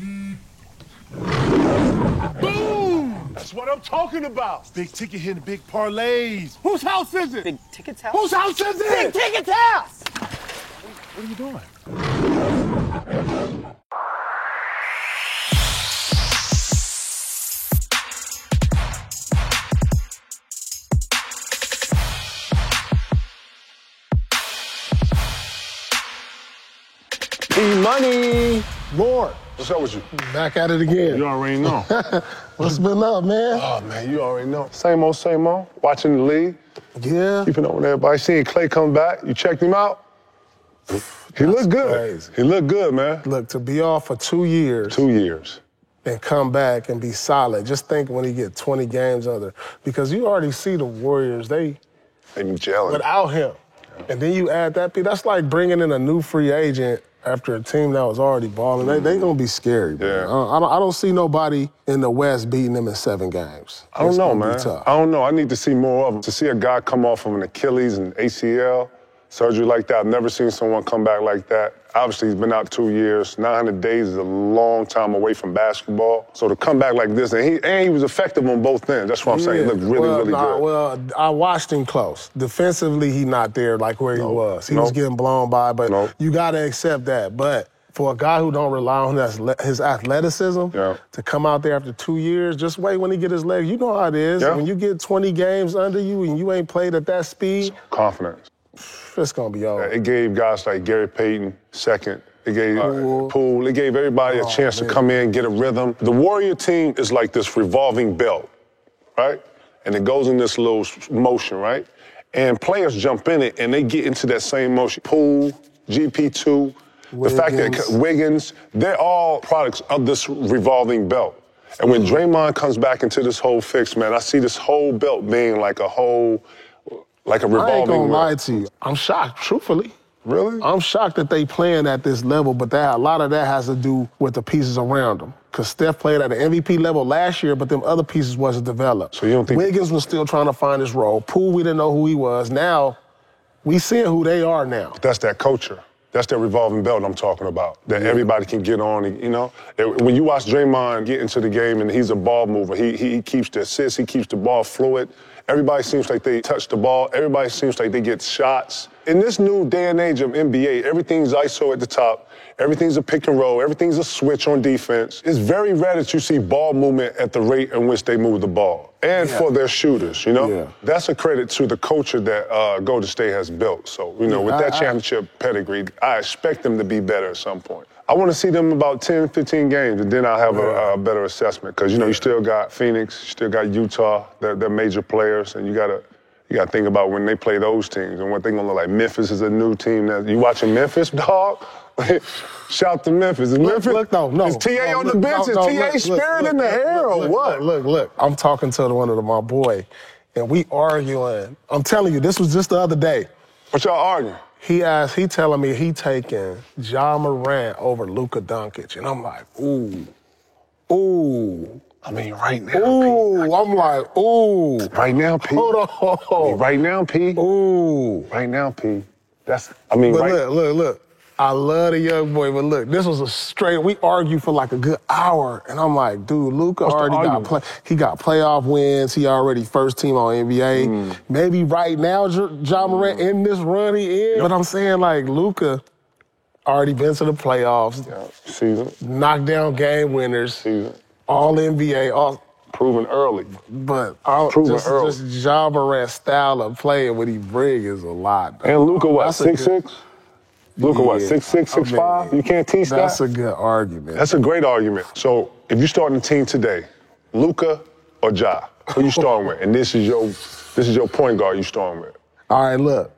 Boom! That's what I'm talking about. Big ticket hitting big parlays. Whose house is it? Big Ticket's house? Whose house is it? Big it? Ticket's house! What are you doing? P Money. Lord, what's up with you? Back at it again. You already know. What's been up, man? oh man, you already know. Same old, same old. Watching the league, Yeah. keeping up with everybody. Seeing Clay come back. You checked him out. He looked good. crazy. He looked good, man. Look, to be off for two years Two years. and come back and be solid, just think when he get 20 games under. Because you already see the Warriors, they They be gelling. without him. And then you add that, that's like bringing in a new free agent after a team that was already balling. They they gonna be scary, man. Yeah. Uh, I, don't, I don't see nobody in the West beating them in seven games. I don't It's know, man. I don't know. I need to see more of them. To see a guy come off of an Achilles and ACL surgery like that, I've never seen someone come back like that. Obviously, he's been out two years. 900 days is a long time away from basketball. So to come back like this, and he and he was effective on both ends. That's what I'm saying. He looked really, well, really nah, good. Well, I watched him close. Defensively, he not there like where he was. He was getting blown by, but Nope. you got to accept that. But for a guy who don't rely on his, his athleticism Yeah. to come out there after two years, just wait when he get his legs. You know how it is. Yeah. When you get 20 games under you and you ain't played at that speed, Confidence. It's gonna be over. It gave guys like Gary Payton second. It gave Poole. Poole. It gave everybody a Oh, chance man. to come in, get a rhythm. The Warrior team is like this revolving belt, right? And it goes in this little motion, right? And players jump in it and they get into that same motion. Poole, GP2, the fact that Wiggins. Wiggins, they're all products of this revolving belt. And when Draymond comes back into this whole fix, man, I see this whole belt being like a whole, like a I ain't revolving gonna lie to you. I'm shocked, truthfully. Really? I'm shocked that they playing at this level, but that a lot of that has to do with the pieces around them. Cause Steph played at an MVP level last year, but them other pieces wasn't developed. So you don't think- Wiggins was still trying to find his role. Poole, we didn't know who he was. Now, we seeing who they are now. That's that culture. That's that revolving belt I'm talking about. That everybody can get on. and, You know, It- when you watch Draymond get into the game and he's a ball mover, he he keeps the assists, he keeps the ball fluid. Everybody seems like they touch the ball. Everybody seems like they get shots. In this new day and age of NBA, everything's ISO at the top. Everything's a pick and roll. Everything's a switch on defense. It's very rare that you see ball movement at the rate in which they move the ball. And Yeah. for their shooters, you know? Yeah. That's a credit to the culture that uh, Golden State has built. So, you know, Yeah, with I- that I- championship pedigree, I expect them to be better at some point. I want to see them about 10, 15 games, and then I'll have a, a better assessment. Because, you know, you still got Phoenix, you still got Utah, they're, they're major players, and you got to you got to think about when they play those teams and what they're going to look like. Memphis is a new team. That, you watching Memphis, dog? Shout to Memphis. Is Look, Memphis, look, no, no. Is TA no, on look, the bench? no, no, is TA look, spirit in the air or what? Look, look. I'm talking to one of my boy, and we arguing. I'm telling you, this was just the other day. What y'all arguing? He asked, he telling me he taking Ja Morant over Luka Doncic. And I'm like, ooh, ooh, I mean, right now, ooh. I'm like, ooh. Right now, P. Hold I on. mean, right now, P. Ooh. Right now, P. That's, I mean, But right. look, look, look. I love the young boy, but look, this was a straight. We argued for like a good hour, and I'm like, dude, Luka already got play, he got playoff wins. He already first team on NBA. Mm. Maybe right now, Ja Morant in this run he in. But I'm saying like Luka, already been to the playoffs, Yeah. Season. knockdown game winners, Season. All NBA, all. Proven early. But all, Proven just, early. just Ja Morant's style of playing what he bring is a lot. And Luka, what, That's six good- six? Luka, what, Yeah. six six, I six five? You can't teach that? That's a good argument. That's a great argument. So if you're starting a team today, Luka or Ja, who you starting with? And this is your this is your point guard you starting with. All right, look.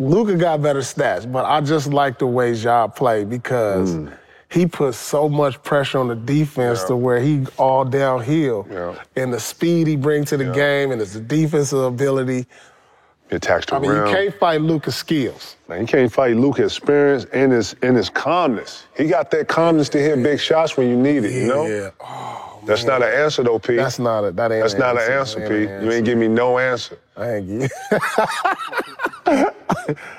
Luka got better stats, but I just like the way Ja play because mm. He puts so much pressure on the defense. Yeah. to where he all downhill. Yeah. And the speed he brings to the Yeah. game and his defensive ability. He attacks the I mean, rim. you can't fight Luka's skills. Man, you can't fight Luka's experience and his and his calmness. He got that calmness to hit big shots when you need it, you know? Yeah. Oh, That's not an answer though, Pete. That's not a that ain't That's an not an answer, Pete. An You ain't give me no answer. I ain't get.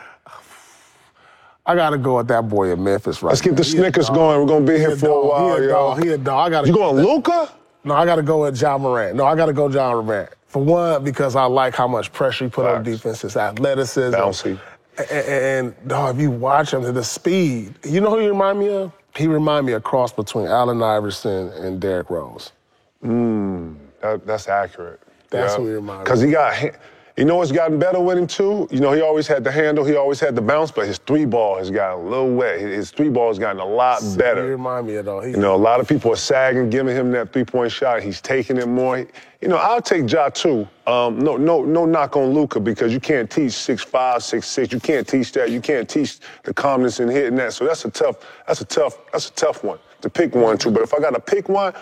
I gotta go with that boy in Memphis right Let's get now. the He Snickers going. We're gonna be He here for a while, a yo. dog. He a dog. I gotta You go going Luka? No, I gotta go with Ja Morant. No, I gotta go Ja Morant. For one, because I like how much pressure he put on defense, his athleticism. Bouncy. And, and dog, if you watch him, the speed. You know who he remind me of? He remind me of cross between Allen Iverson and Derrick Rose. Hmm. That, that's accurate. That's what he remind me Because he got, you know what's gotten better with him too? You know, he always had the handle, he always had the bounce, but his three ball has gotten a little wet. His three ball has gotten a lot better. remind me of though. He, You know, a lot of people are sagging, giving him that three-point shot. He's taking it more. You know, I'll take Ja too. Um, no, no, no knock on Luka because you can't teach six five, six six. You can't teach that. You can't teach the calmness in hitting that. So that's a tough. That's a tough. That's a tough one to pick one too. But if I got to pick one,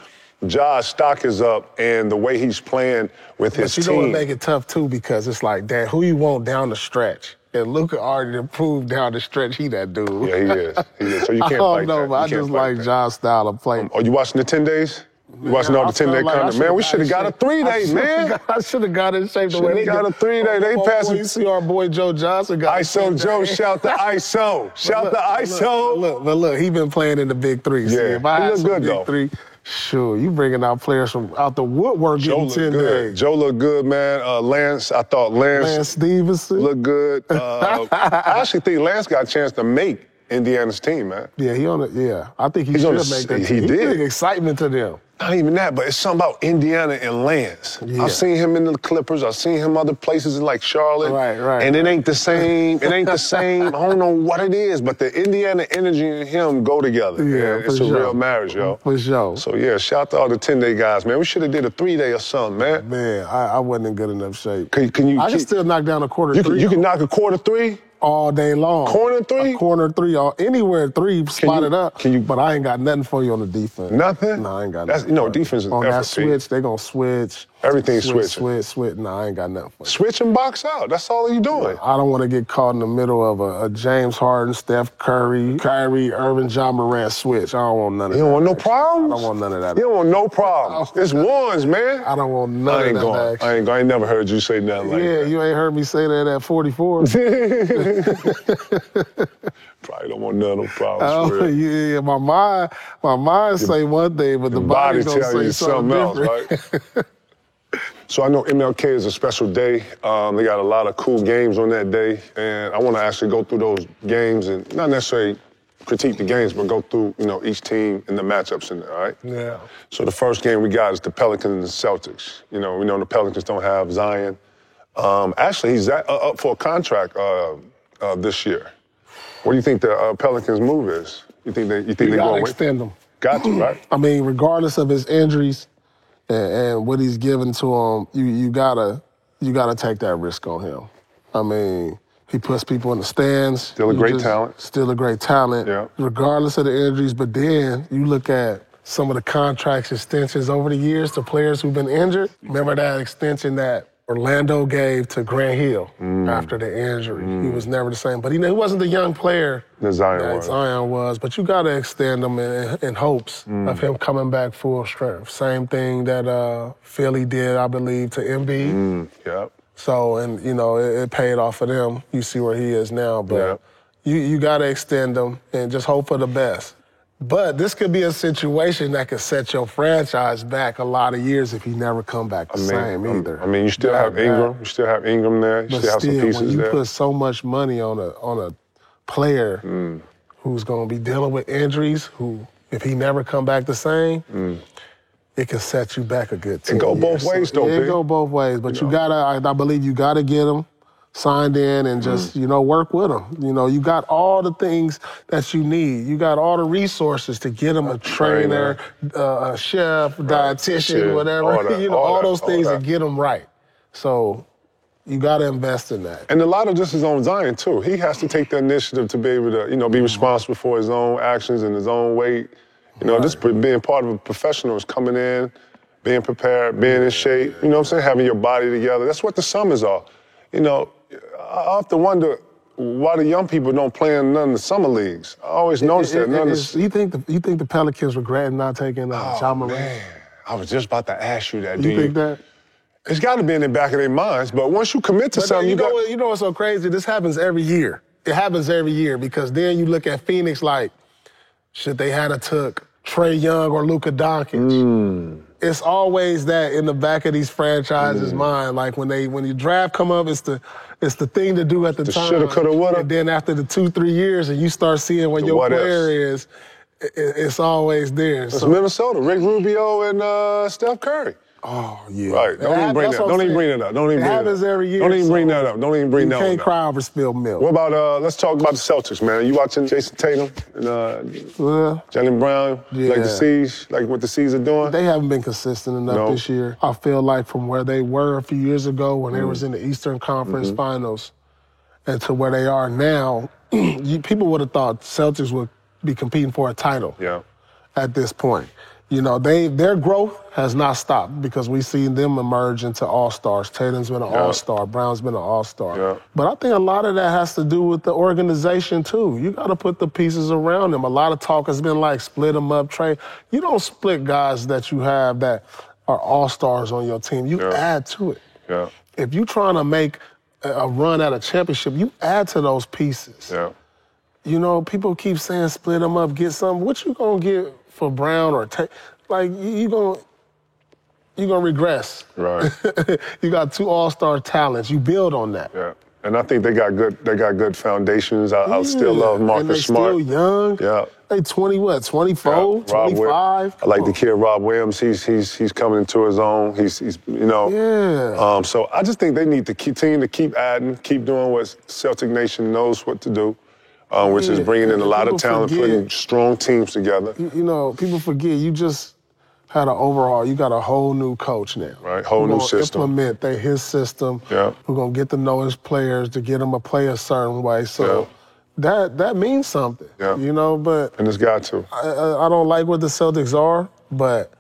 Ja's stock is up, and the way he's playing with his But you know what team. make it tough too because it's like, damn, who you want down the stretch? And Luka already proved down the stretch he that dude. yeah, he is. He is. So you can't I don't fight know, that. but You I just like that. John's style of play. Are you watching the ten days? You watching all the ten day felt like content? Man, we should have got a three day, man. got- I should have got in shape the way they got a three-day. They Oh, passing- You see our boy Joe Johnson got a ISO Joe, 10-day. shout the ISO. Shout But the look, ISO. But look, but look, he been playing in the big three. See, Yeah, if I he look good, big though. three, sure, you bringing out players from out the woodwork Joe getting 10 good. days. Joe looked good, man. Uh, Lance, I thought Lance, Lance Stephenson. looked good. Uh, I actually think Lance got a chance to make Indiana's team, man. yeah, he on it. Yeah, I think he He's should make that. he team. did. excitement to them. Not even that, but it's something about Indiana and Lance. Yeah. I've seen him in the Clippers. I've seen him other places like Charlotte. Right, right. And it ain't the same. It ain't the same. I don't know what it is, but the Indiana energy and him go together. Yeah. It's for a real marriage, yo. For sure. So yeah, shout out to all the 10 day guys, man. We should have did a three day or something, man. Man, I, I wasn't in good enough shape. Can, can you? I can keep- still knock down a quarter You three can, you can knock a quarter three. All day long. Corner three? A corner three, or anywhere three, spot you- it up. can you- But I ain't got nothing for you on the defense. Nothing? No, I ain't got That's- nothing. you know, defense is On that switch, they gonna switch. Everything's switch, switching. Switch, switch. No, I ain't got nothing for. Switch and box out. That's all you doing. I don't want to get caught in the middle of a, a James Harden, Steph Curry, Kyrie, Irving, Ja Morant switch. I don't want none of You that. don't want no action. problems? I don't want none of that. You don't want no problems. It's ones, man. I don't want none I ain't of that going. action. I ain't going. I ain't never heard you say nothing like yeah, you ain't heard me say that at 44. Probably don't want none of no problems. Oh yeah, yeah, my mind, my mind say one thing, but the body body tell say you something, something else, right? so I know MLK is a special day. Um, they got a lot of cool games on that day, and I want to actually go through those games and not necessarily critique the games, but go through you know each team and the matchups in there. All right. Yeah. So the first game we got is the Pelicans and the Celtics. You know, we know the Pelicans don't have Zion. Um, actually, he's at, uh, up for a contract uh, uh, this year. What do you think the uh, Pelicans' move is? You think they? You think You they going to extend him. Got to right? I mean, regardless of his injuries and, and what he's given to him, you you gotta you gotta take that risk on him. I mean, he puts people in the stands. Still a You great talent. Still a great talent. Yeah. Regardless of the injuries, but then you look at some of the contracts extensions over the years to players who've been injured. Remember that extension that Orlando gave to Grant Hill Mm. after the injury. He was never the same. But he, he wasn't the young player That Zion that was. Zion was, but you got to extend him in, in hopes Mm. of him coming back full strength. Same thing that uh, Philly did, I believe, to Embiid. Mm, yeah. So, and you know, it, it paid off for them. You see where he is now, but you you got to extend him and just hope for the best. But this could be a situation that could set your franchise back a lot of years if he never come back the I mean, same um, either. I mean, you still That- have Ingram. You still have Ingram there. You but still have some pieces when you there. put so much money on a on a player Mm. who's going to be dealing with injuries, who, if he never come back the same, it can set you back a good 10 go both years. ways, though, It Big. go both ways, but you, know. gotta, I, I believe you gotta get them signed in and just, Mm. you know, work with them. You know, you got all the things that you need. You got all the resources to get them a trainer, uh, a chef, dietitian, Shit, whatever. all that, you know, all all, that, those all things that. and get them right. So you gotta invest in that. And a lot of this is on Zion too. He has to take the initiative to be able to, you know, be responsible for his own actions and his own weight. You know, just being part of a professional is coming in, being prepared, being in shape. You know what I'm saying? Having your body together. That's what the summers are. You know, I often wonder why the young people don't play in none of the summer leagues. I always notice that. None of the, you think the you think the Pelicans regret not taking uh, oh, Ja Morant? man, I was just about to ask you that. You do think that? It's got to be in the back of their minds. But once you commit to But something, you, you, know what? You know what's so crazy? This happens every year. It happens every year because then you look at Phoenix like, should they had a took Trae Young or Luka Doncic? Hmm. It's always that in the back of these franchises' mind. Like when they when the draft come up, it's the it's the thing to do at the, The time. shoulda, coulda, woulda. And then after the two three years, and you start seeing what The your what ifs. player is, i- i- it's always there. It's So- Minnesota. Rick Rubio and uh, Steph Curry. Oh yeah. Right. Don't even bring that. Don't even bring that up. Don't even It bring that up. every year. Don't even bring that up. Don't even bring you that can't cry over spilled milk. What about uh? Let's talk about the Celtics, man. You watching Jayson Tatum and uh, Well, Jaylen Brown? Like the Yeah. siege, like what the C's are doing. they haven't been consistent enough No. this year. I feel like from where they were a few years ago when they Mm. was in the Eastern Conference Mm-hmm. Finals, and to where they are now, people would have thought Celtics would be competing for a title. yeah. at this point. You know, they their growth has not stopped because we've seen them emerge into all stars. Tatum's been an Yeah. all star, Brown's been an all star. Yeah. But I think a lot of that has to do with the organization too. You got to put the pieces around them. A lot of talk has been like split them up, trade. You don't split guys that you have that are all stars on your team. You Yeah. add to it. Yeah. If you're trying to make a a run at a championship, you add to those pieces. Yeah. You know, people keep saying split them up, get some. What you gonna get for Brown or Ta- like you, gonna you gonna regress. Right. you got two All Star talents. You build on that. yeah. And I think they got good. They got good foundations. I, I still love Marcus and they Smart. Still young. Yeah. They twenty what? 24, Yeah, Rob 25. I like the kid Rob Williams. He's he's he's coming into his own. He's he's you know. Yeah. Um, so I just think they need to continue to keep adding, keep doing what Celtic Nation knows what to do, um, which is bringing in a lot of talent, forget- putting strong teams together. You, you know, people forget you just had an overhaul. You got a whole new coach now. Right, whole Who new system. Implement they, his system. Yeah. We're gonna get to know his players to get them to play a certain way. So. Yeah. That that means something, Yeah. you know. But And it's got to. I, I I don't like what the Celtics are, but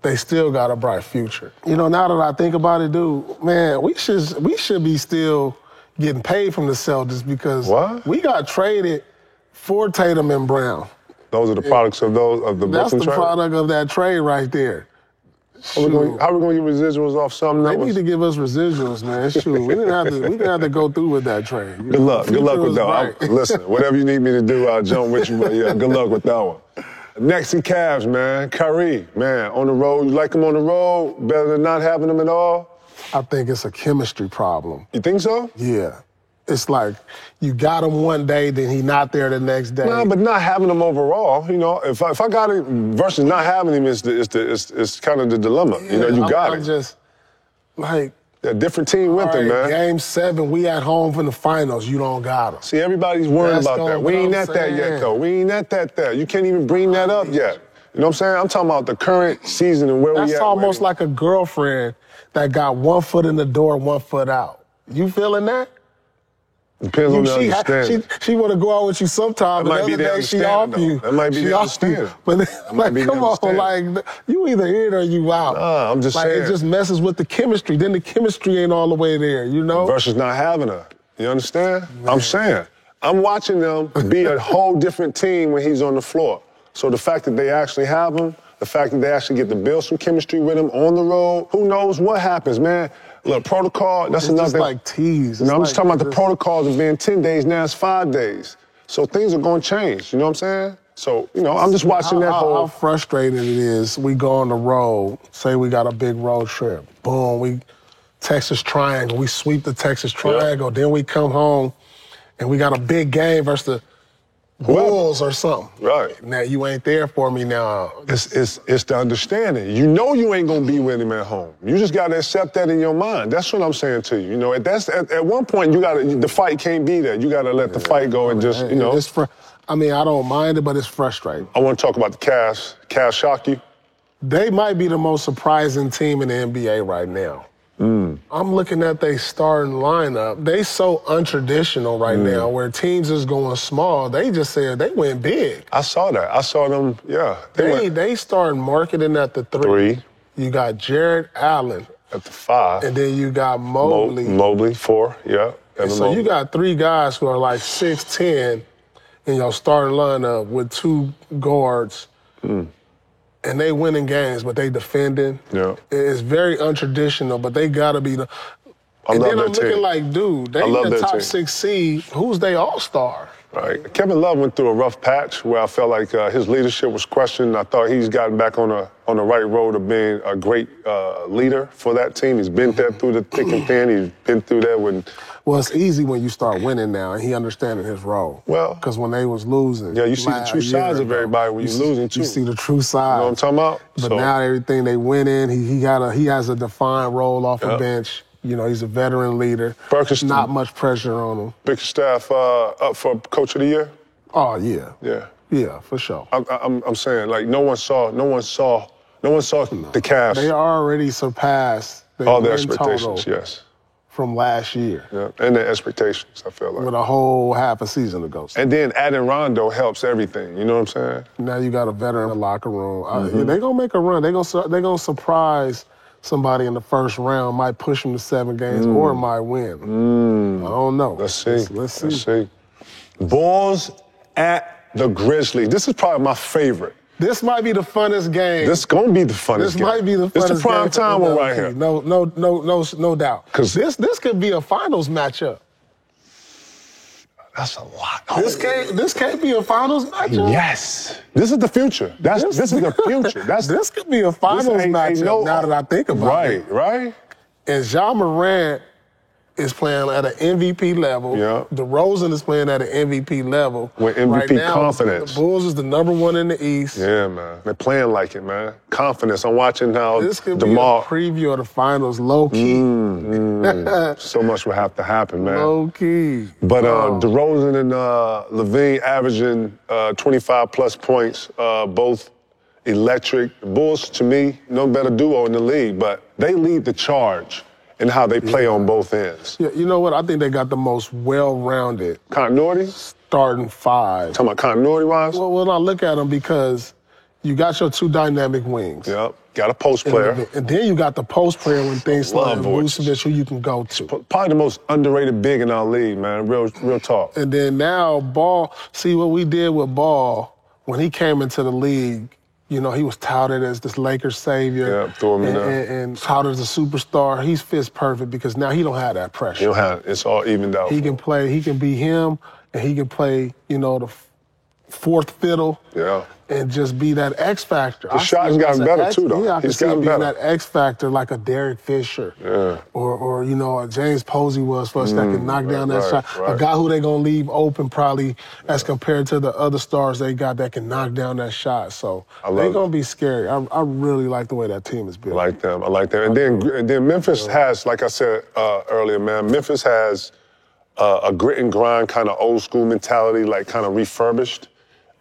they still got a bright future. You know, now that I think about it, dude, man, we should we should be still getting paid from the Celtics because What? we got traded for Tatum and Brown. Those are the products of those of the That's the trade. product of that trade right there. How we gonna- Shoot. How we going to get residuals off something They need to give us residuals, man. Shoot, we didn't have to. We didn't have to go through with that trade. Good luck. Good luck with that. I'm- Listen, whatever you need me to do, I'll jump with you. But yeah, good luck with that one. Nets in Cavs, man. Kyrie, man, on the road. You like him on the road better than not having him at all? I think it's a chemistry problem. You think so? Yeah. It's like you got him one day, then he not there the next day. Nah, but not having him overall. You know, if I, if I got it versus not having him is the, is the, is, is kind of the dilemma. you know, you I'm- got I'm it. just like a different team with him, right, man. game seven, we at home for the finals. You don't got him. See, everybody's worried That's about that. We ain't I'm at that yet, though. We ain't at that there. You can't even bring that up yet. You know what I'm saying? I'm talking about the current season and where we at. That's almost like a girlfriend that got one foot in the door, one foot out. You feeling that? Depends on You, the she understanding. she, she want to go out with you sometime, but might the be other the day she off understanding, you. That might be she the understanding. But like, come on, like you either in or you out. Nah, I'm just like, saying. It just messes with the chemistry. Then the chemistry ain't all the way there. You know. versus not having her. You understand? I'm saying. I'm watching them be a whole different team when he's on the floor. So the fact that they actually have him, the fact that they actually get to build some chemistry with him on the road, who knows what happens, man? Look, protocol, that's It's another just thing. like tease. You know, I'm just talking about the protocols of being 10 days, now it's five days. So things are going to change, you know what I'm saying? So, you know, I'm just watching how, that whole. how frustrated it is. We go on the road. Say we got a big road trip. Boom. We Texas Triangle. We sweep the Texas Triangle. Then we come home, and we got a big game versus the Bulls or something. Right. Now you ain't there for me now. It's, it's, it's the understanding. You know you ain't gonna be with him at home. You just gotta accept that in your mind. That's what I'm saying to you. You know, at that's at, at one point you gotta the fight can't be there. You gotta let the fight go and just you know. It's fr- I mean, I don't mind it, but it's frustrating. I want to talk about the Cavs. Cavs shock you. They might be the most surprising team in the NBA right now. Mm. I'm looking at their starting lineup. They so untraditional right Mm. now, where teams is going small. They just said they went big. I saw that. I saw them. Yeah, They went they started Markkanen at the three. three You got Jarrett Allen, at the five. and then you got Mo- Mobley. Mobley four. Yeah. Evan so you got three guys who are like six ten in your starting lineup with two guards, Hmm. And they winning games, but they defending. Yeah. It's very untraditional, but they gotta be the. I and love then I'm looking team. like, dude, they I love the top team. six seed. Who's they all star? Right. Kevin Love went through a rough patch where I felt like uh, his leadership was questioned. I thought he's gotten back on a on the right road of being a great uh, leader for that team. He's been there through the thick and thin. He's been through that when Well, it's easy when you start winning now, and he understanding his role. Well- because when they was losing, Yeah, you see the true sides of everybody when you you're see- losing, too. You see the true side. you know what I'm talking about. But So, now everything they win in, he he got a he has a defined role off the bench. You know, he's a veteran leader. Not much pressure on him. Bickerstaff uh, up for coach of the year. Oh yeah, Yeah. yeah, for sure. I'm, I'm, I'm saying like no one saw no one saw no one saw the Cavs They already surpassed all their expectations. total Yes. From last year Yeah. And their expectations. I feel like. with a whole half a season ago. And then adding Rondo helps everything. You know what I'm saying? Now you got a veteran in the locker room. Uh, Mm-hmm. they gonna make a run. They gonna they gonna surprise somebody in the first round. Might push them to seven games or might win. I don't know. Mm. Let's see. Let's, see. Let's see. Bulls at the Grizzlies. This is probably my favorite. This might be the funnest game. This is gonna be the funnest game. This game. might be the funnest game. It's the prime time one right here. No, no, no, no, no doubt. 'Cause- this this could be a finals matchup. That's a lot. This can't this can't be a finals matchup. Yes. This is the future. That's this, is the future. That's this could be a finals ain't- ain't matchup. no- now that I think about it, Right, right. and Ja Morant is playing at an MVP level. Yeah. DeRozan is playing at an MVP level. With MVP right now, confidence. The Bulls is the number one in the East. Yeah, man. They're playing like it, man. Confidence. I'm watching how This could DeMar. be a preview of the finals, low key. Mm, so much will have to happen, man. low key. But uh, Oh. DeRozan and uh, LaVine averaging uh, 25 plus points, uh, both electric. The Bulls, to me, no better duo in the league, but they lead the charge in how they play on both ends. Yeah, you know what? I think they got the most well-rounded Continuity? starting five. Talking about continuity wise? Well, when I look at them, because you got your two dynamic wings. Yep. Got a post player. And then you got the post player when things Love like. Vucevic, who you can go to. Probably the most underrated big in our league, man. Real, real talk. And then now Ball, see what we did with Ball when he came into the league. You know, he was touted as this Lakers savior. Yeah, throw him in and, there. and, and touted as a superstar. He's fits perfect because now he don't have that pressure. You know how it's all evened out. He can play. He can be him, and he can play. You know, the fourth fiddle. Yeah. And just be that X factor. See shot's gotten better, X- too, though. Yeah, I can He's see him being that X factor like a Derek Fisher. Yeah. Or, or you know, a James Posey was for us that can knock down that Mm, right, shot. right. A guy who they gonna leave open probably as compared to the other stars they got that can knock down that shot. So they it. gonna be scary. I, I really like the way that team is built. I like them. I like them. And then, and then Memphis has, like I said uh, earlier, man. Memphis has uh, a grit and grind kind of old school mentality, like kind of refurbished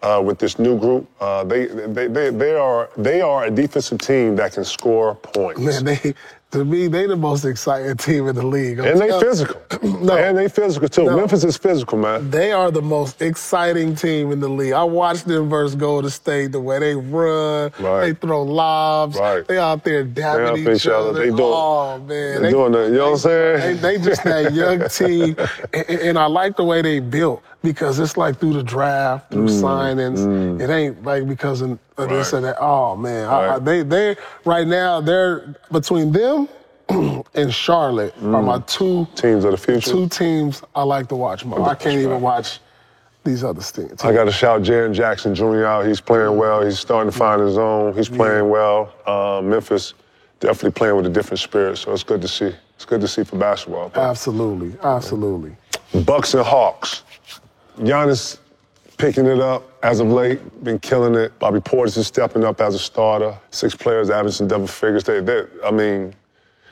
uh, with this new group. Uh, they, they, they, they are they are a defensive team that can score points. Man, they to me they the most exciting team in the league. I'm and they telling- physical. No. And they physical too. No. Memphis is physical, man. They are the most exciting team in the league. I watched them versus Golden State, the way they run, Right. they throw lobs, Right. they out there They dabbing each, each other. They doing- oh man, they doing the- you know what I'm They, saying? they just that young team, and, and I like the way they built because it's like through the draft, through signings. It ain't like because of, of this Mm, and that. Oh man, I, I, they they right now they're between them. and Charlotte are my two Teams of the future. two teams I like to watch more. I can't even watch these other teams. I got to shout Jaren Jackson Jr. out. He's playing well. He's starting to find his own. He's playing well. Uh, Memphis definitely playing with a different spirit, so it's good to see. It's good to see for basketball. Absolutely, absolutely. Bucks and Hawks. Giannis picking it up as of late, been killing it. Bobby Portis is stepping up as a starter. Six players averaging double figures. They, they I mean,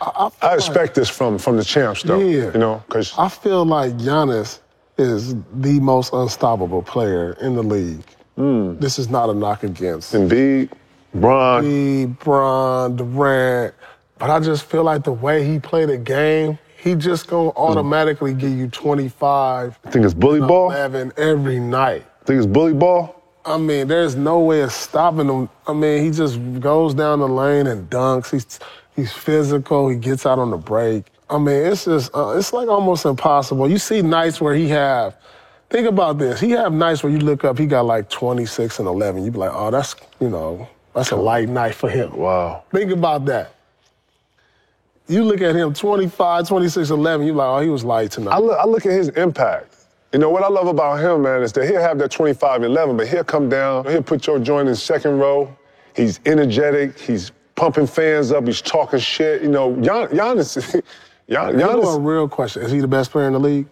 I, I, I expect like, this from from the champs, though. Yeah. You know, because I feel like Giannis is the most unstoppable player in the league. Mm. This is not a knock against Embiid, Bron, Embiid, Bron, Durant. But I just feel like the way he played the game, he just gonna hmm. automatically give you 25. I think it's bully ball. 11 every night. I think it's bully ball. I mean, there's no way of stopping him. I mean, he just goes down the lane and dunks. He's he's physical. He gets out on the break. I mean, it's just uh, it's like almost impossible. You see nights where he have. Think about this. He have nights where you look up, he got like 26 and 11. You be like, oh, that's you know, that's a light night for him. Wow. Think about that. You look at him 25, 26, 11, you're like, oh, he was light tonight. I look, I look at his impact. You know, what I love about him, man, is that he'll have that 25 11, but he'll come down, he'll put your joint in second row. He's energetic, he's pumping fans up, he's talking shit. You know, Gian, Giannis, Gian, Giannis. a real question. Is he the best player in the league?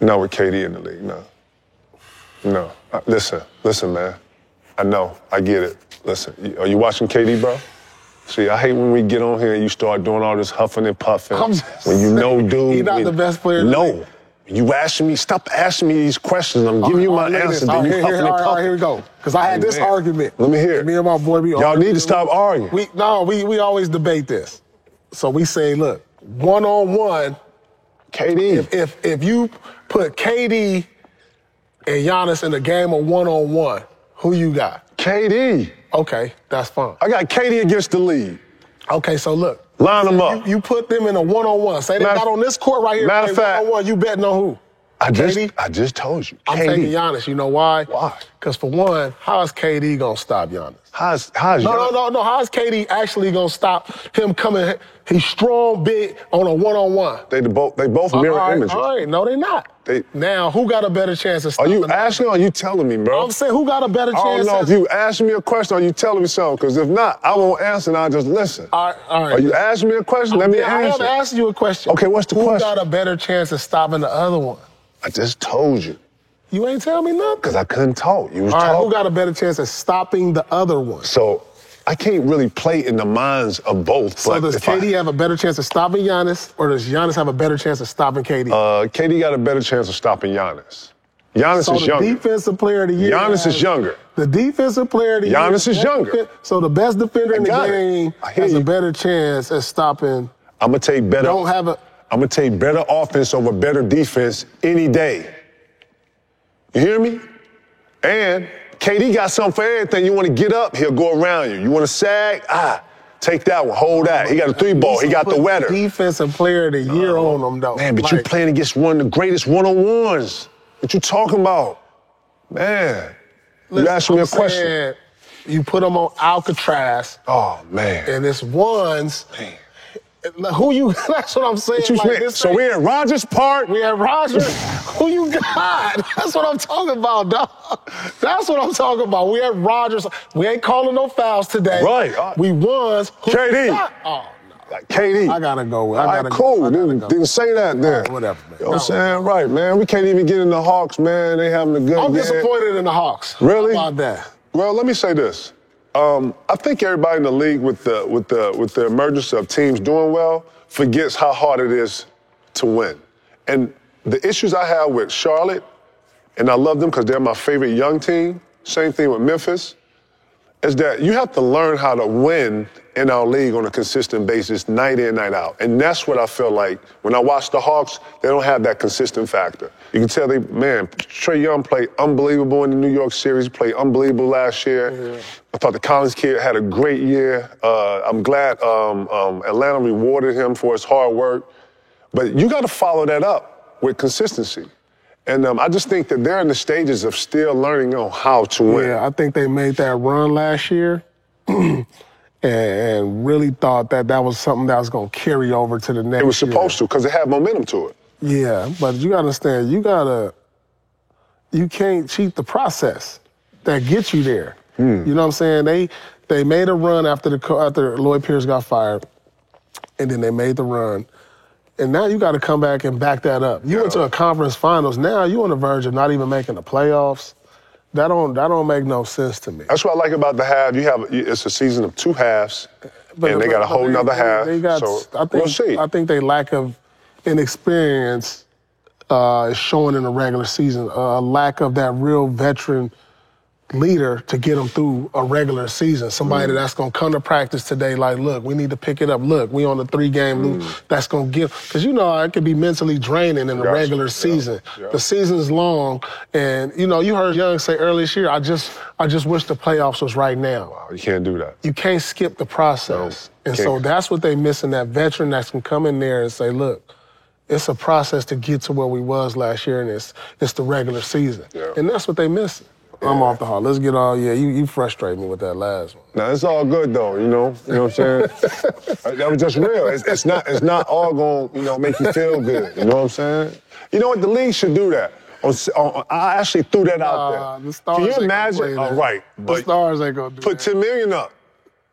No, with KD in the league, no. No. Uh, listen, listen, man. I know, I get it. Listen, are you watching KD, bro? See, I hate when we get on here and you start doing all this huffing and puffing. when you know, dude. He's not the best player. No. You asking me, stop asking me these questions. I'm giving you oh, my answer. Then you here, and puffing. All right, here we go. Because I had this man. argument. Let me hear. Me and my boy, we Y'all need to stop arguing. We, no, we, we always debate this. So we say, look, one on one, KD. If, if, if you put KD and Giannis in a game of one on one, who you got? KD. Okay, that's fine. I got KD against the lead. Okay, so look. Line them up. You, you put them in a one on one. Say they matter, got on this court right here. Matter of fact, one you betting on who? I just, KD? I just told you. I'm taking Giannis. You know why? Why? Because for one, how is KD gonna stop Giannis? How's how's no, no, no, no. How's KD actually gonna stop him coming? He's strong, big on a one on one. They both they both mirror right, images. All right, no, they're not. They, now, who got a better chance of stopping? Are you asking or are you telling me, bro? I'm saying who got a better chance? I don't know if you asking me a question or you telling me something. Because if not, I won't answer and I'll just listen. All right, all right. Are you asking me a question? Let me I answer. I am asking you a question. Okay, what's the who question? Who got a better chance of stopping the other one? I just told you. You ain't tell me nothing. Because I couldn't talk. You was All right, talking. who got a better chance of stopping the other one? So I can't really play in the minds of both. So does KD I, have a better chance of stopping Giannis, or does Giannis have a better chance of stopping KD? Uh, KD got a better chance of stopping Giannis. Giannis so is younger. defensive player of the year. Giannis is younger. The defensive player of the Giannis year. Giannis is younger. So the best defender in the game has you. a better chance at stopping. I'm gonna take better. Don't have a. I'm gonna take better offense over better defense any day. You hear me? And KD got something for everything. You want to get up, he'll go around you. You want to sag, ah, take that one, hold that. He got a three ball, he got the wetter. Defensive player of the year uh, on him, though. Man, but like, you playing against one of the greatest one on ones. What you talking about? Man. Listen, you asked me I'm a question. You put him on Alcatraz. Oh, man. And it's ones. Man who you? That's what I'm saying. Like, so we're at Rogers Park. We at Rogers. Who you got? That's what I'm talking about, dog. That's what I'm talking about. We at Rogers. We ain't calling no fouls today. Right. We won. KD. Oh. No. KD. I gotta go. I gotta right, cool. Go. Didn't, go. say that then. Right, whatever, man. You know what I'm saying? Right, man. We can't even get in the Hawks, man. They having a good I'm game. disappointed in the Hawks. Really? How about that? Well, let me say this. Um, I think everybody in the league with the with the with the emergence of teams doing well forgets how hard it is to win. And the issues I have with Charlotte, and I love them because they're my favorite young team. Same thing with Memphis is that you have to learn how to win in our league on a consistent basis, night in, night out. And that's what I feel like when I watch the Hawks, they don't have that consistent factor. You can tell they, man, Trae Young played unbelievable in the New York series, played unbelievable last year. Mm-hmm. I thought the Collins kid had a great year. Uh, I'm glad um, um, Atlanta rewarded him for his hard work. But you got to follow that up with consistency. And um, I just think that they're in the stages of still learning on how to win. Yeah, I think they made that run last year and, really thought that that was something that was going to carry over to the next It was supposed year. to because it had momentum to it. Yeah, but you got to understand, you got to, you can't cheat the process that gets you there. Hmm. You know what I'm saying? They they made a run after the after Lloyd Pierce got fired, and then they made the run And now you got to come back and back that up. You went to a conference finals. Now you on the verge of not even making the playoffs. That don't that don't make no sense to me. That's what I like about the half. You have it's a season of two halves, and they got a whole they- nother they- half. They got, so I think, we'll see. I think they lack of inexperience uh, is showing in the regular season. A lack of that real veteran leader to get them through a regular season. Somebody Mm. that's going to come to practice today, like, look, we need to pick it up. Look, we on a three game Mm. loop. That's going to give, because you know, it can be mentally draining in the Gotcha. regular season. Yeah. The season's long, and you know, you heard Young say earlier this year, I just, I just wish the playoffs was right now you can't do that. you can't skip the process. No, and so that's what they missing, that veteran that can come in there and say, look, it's a process to get to where we was last year, and it's it's the regular season. Yeah. And that's what they missing. I'm off the hall. Let's get all, yeah, you, you frustrate me with that last one. Now it's all good though, you know. You know what I'm saying? that was just real. It's, it's not. It's not all going, to you know, make you feel good. You know what I'm saying? You know what? The league should do that. On, s- on, I actually threw that out Uh, there. the stars Can you imagine? play All that. right, The but stars ain't gonna do put that. 10 million up.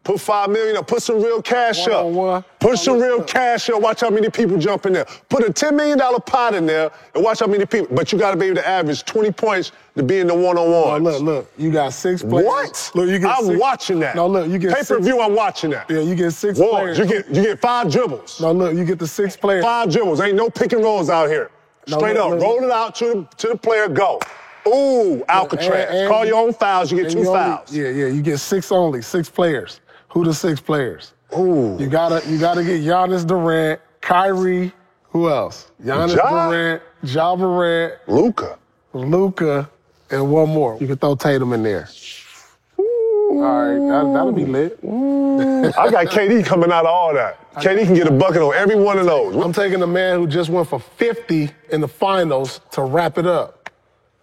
Put five million up. Put some real cash up. One-on-one. Put some real look. cash up. Watch how many people jump in there. Put a $10 million pot in there and watch how many people. But you got to be able to average 20 points to be in the one on Oh, one. look, look, you got six players. What? Look, you get I'm six- watching that. No, look, you get pay per view. I'm watching that. Yeah, you get six Wars. players. You get you get five dribbles. No, look, you get the six players. Five dribbles. Ain't no pick and rolls out here. No, Straight look, up, look, roll it out to the, to the player. Go. Ooh, Alcatraz. and- Call your own fouls. You get two only- fouls. yeah, yeah, you get six only, six players. Who the six players? Ooh. You gotta you gotta get Giannis Durant, Kyrie, who else? Giannis Ja. Durant, Ja Morant, Luka. Luka, and one more. You can throw Tatum in there. All right, that, that'll be lit. I got KD coming out of all that. KD can get a bucket on every one of those. I'm taking the man who just went for 50 in the finals to wrap it up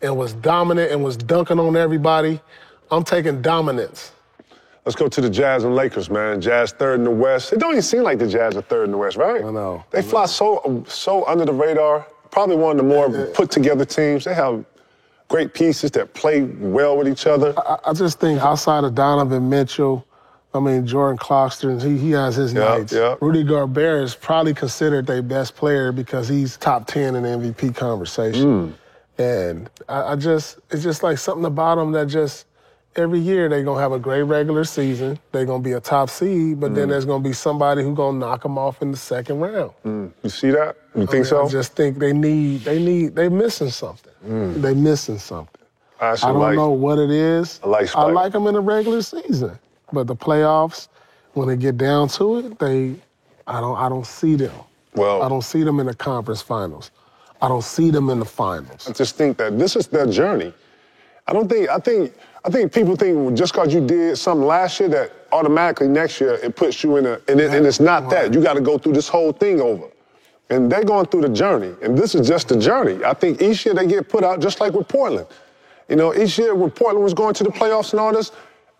and was dominant and was dunking on everybody. I'm taking dominance. Let's go to the Jazz and Lakers, man. Jazz third in the West. It don't even seem like the Jazz are third in the West, right? I know, They I fly so so under the radar. Probably one of the more put together teams. They have great pieces that play well with each other. I, I just think outside of Donovan Mitchell, I mean Jordan Clarkson, he, he has his Yeah, nights. yeah. Rudy Gobert is probably considered their best player because he's top ten in the MVP conversation. Hmm. And I, I just it's just like something about him that just every year they're gonna have a great regular season. They're gonna be a top seed, but Hmm. then there's gonna be somebody who's gonna knock them off in the second round. You see that? You think so? I just think they need they need they missing something. They missing something. I I don't like. know what it is. I like I like them in the regular season, but the playoffs, when they get down to it, they, I don't, I don't see them. Well- I don't see them in the conference finals. I don't see them in the finals. I just think that this is their journey. I don't think. I think. I think people think just because you did something last year that automatically next year it puts you in a. And, it, and it's not that. You got to go through this whole thing over. And they're going through the journey, and this is just the journey. I think each year they get put out, just like with Portland. You know, each year when Portland was going to the playoffs and all this,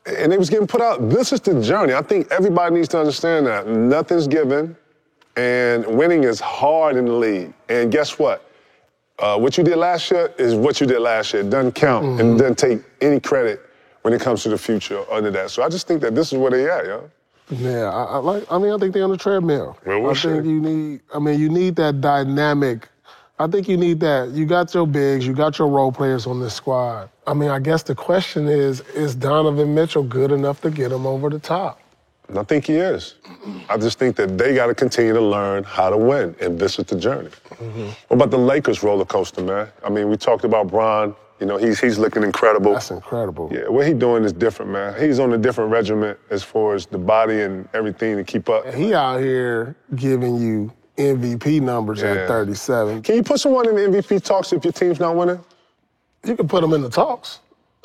and they was getting put out, this is the journey. I think everybody needs to understand that nothing's given, and winning is hard in the league. And guess what? Uh, what you did last year is what you did last year. It doesn't count and doesn't take any credit when it comes to the future under that. So I just think that this is where they at, yo. Yeah, I, I like. I mean, I think they're on the treadmill. Well, we'll I think you need. I mean, you need that dynamic. I think you need that. You got your bigs, you got your role players on this squad. I mean, I guess the question is: Is Donovan Mitchell good enough to get him over the top? And I think he is. I just think that they got to continue to learn how to win, and this is the journey. Mm-hmm. What about the Lakers roller coaster, man? I mean, we talked about Bron. You know, he's he's looking incredible. That's incredible. Yeah, what he's doing is different, man. He's on a different regiment as far as the body and everything to keep up. He out here giving you MVP numbers Yeah. at 37. Can you put someone in the MVP talks if your team's not winning? You can put him in the talks.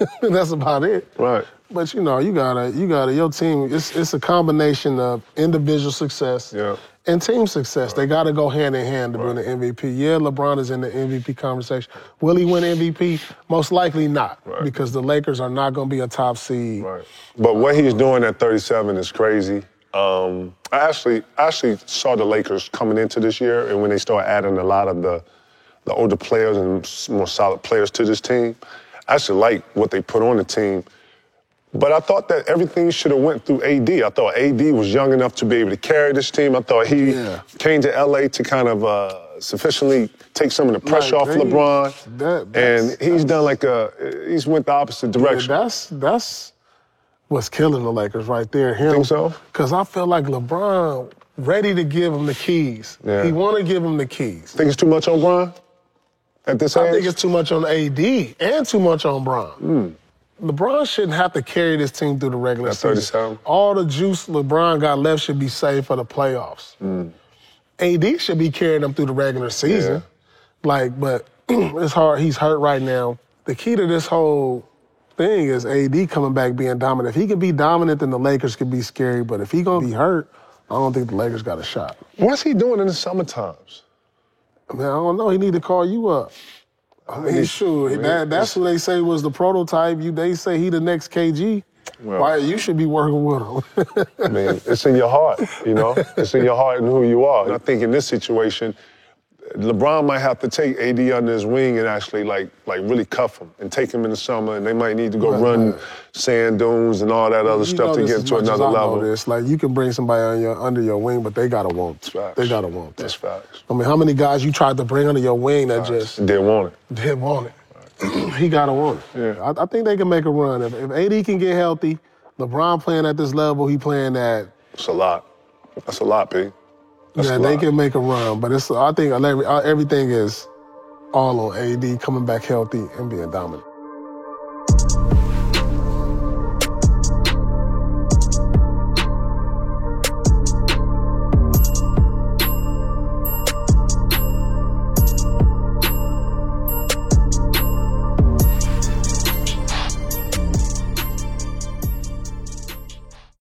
That's about it. Right. But you know, you gotta, you gotta. Your team, it's it's a combination of individual success Yeah. and team success. They gotta go hand in hand to win the MVP. Yeah, LeBron is in the MVP conversation. Will he win MVP? Most likely not, Right. because the Lakers are not gonna be a top seed. Right. But what he's doing at 37 is crazy. Um, I actually I actually saw the Lakers coming into this year, and when they start adding a lot of the the older players and more solid players to this team, I actually like what they put on the team. But I thought that everything should have went through AD. I thought AD was young enough to be able to carry this team. I thought he Yeah. came to LA to kind of uh, sufficiently take some of the pressure Like, off they- LeBron. that- and he's done like a he's went the opposite direction. That's that's what's killing the Lakers right there. Him. Think so? Because I feel like LeBron ready to give him the keys. Yeah. He want to give him the keys. Think it's too much on Bron at this I age? think it's too much on AD and too much on Bron. Hmm. LeBron shouldn't have to carry this team through the regular season. 37. All the juice LeBron got left should be saved for the playoffs. Hmm. AD should be carrying them through the regular season. Like, but it's hard. He's hurt right now. The key to this whole thing is AD coming back being dominant. If he can be dominant, then the Lakers could be scary. But if he gonna be hurt, I don't think the Lakers got a shot. What's he doing in the summer times? I mean, I don't know. He need to call you up. I mean, sure. that, that's who they say was the prototype. You, they say he the next KG. Well- Why you should be working with him? I mean, it's in your heart, you know? It's in your heart and who you are. And I think in this situation, LeBron might have to take AD under his wing and actually like like really cuff him and take him in the summer and they might need to go Right, run right. sand dunes and all that other You stuff to get to another level. This. Like you can bring somebody on your, under your wing, but they gotta want. it. Facts. They gotta want. That's That. facts. I mean, how many guys you tried to bring under your wing that just Didn't want it. didn't want it? he gotta want it. Yeah. I, I think they can make a run if, if AD can get healthy. LeBron playing at this level, he playing at It's a lot. That's a lot, P. That's yeah, they can make a run, but it's I think everything is all on AD coming back healthy and being dominant.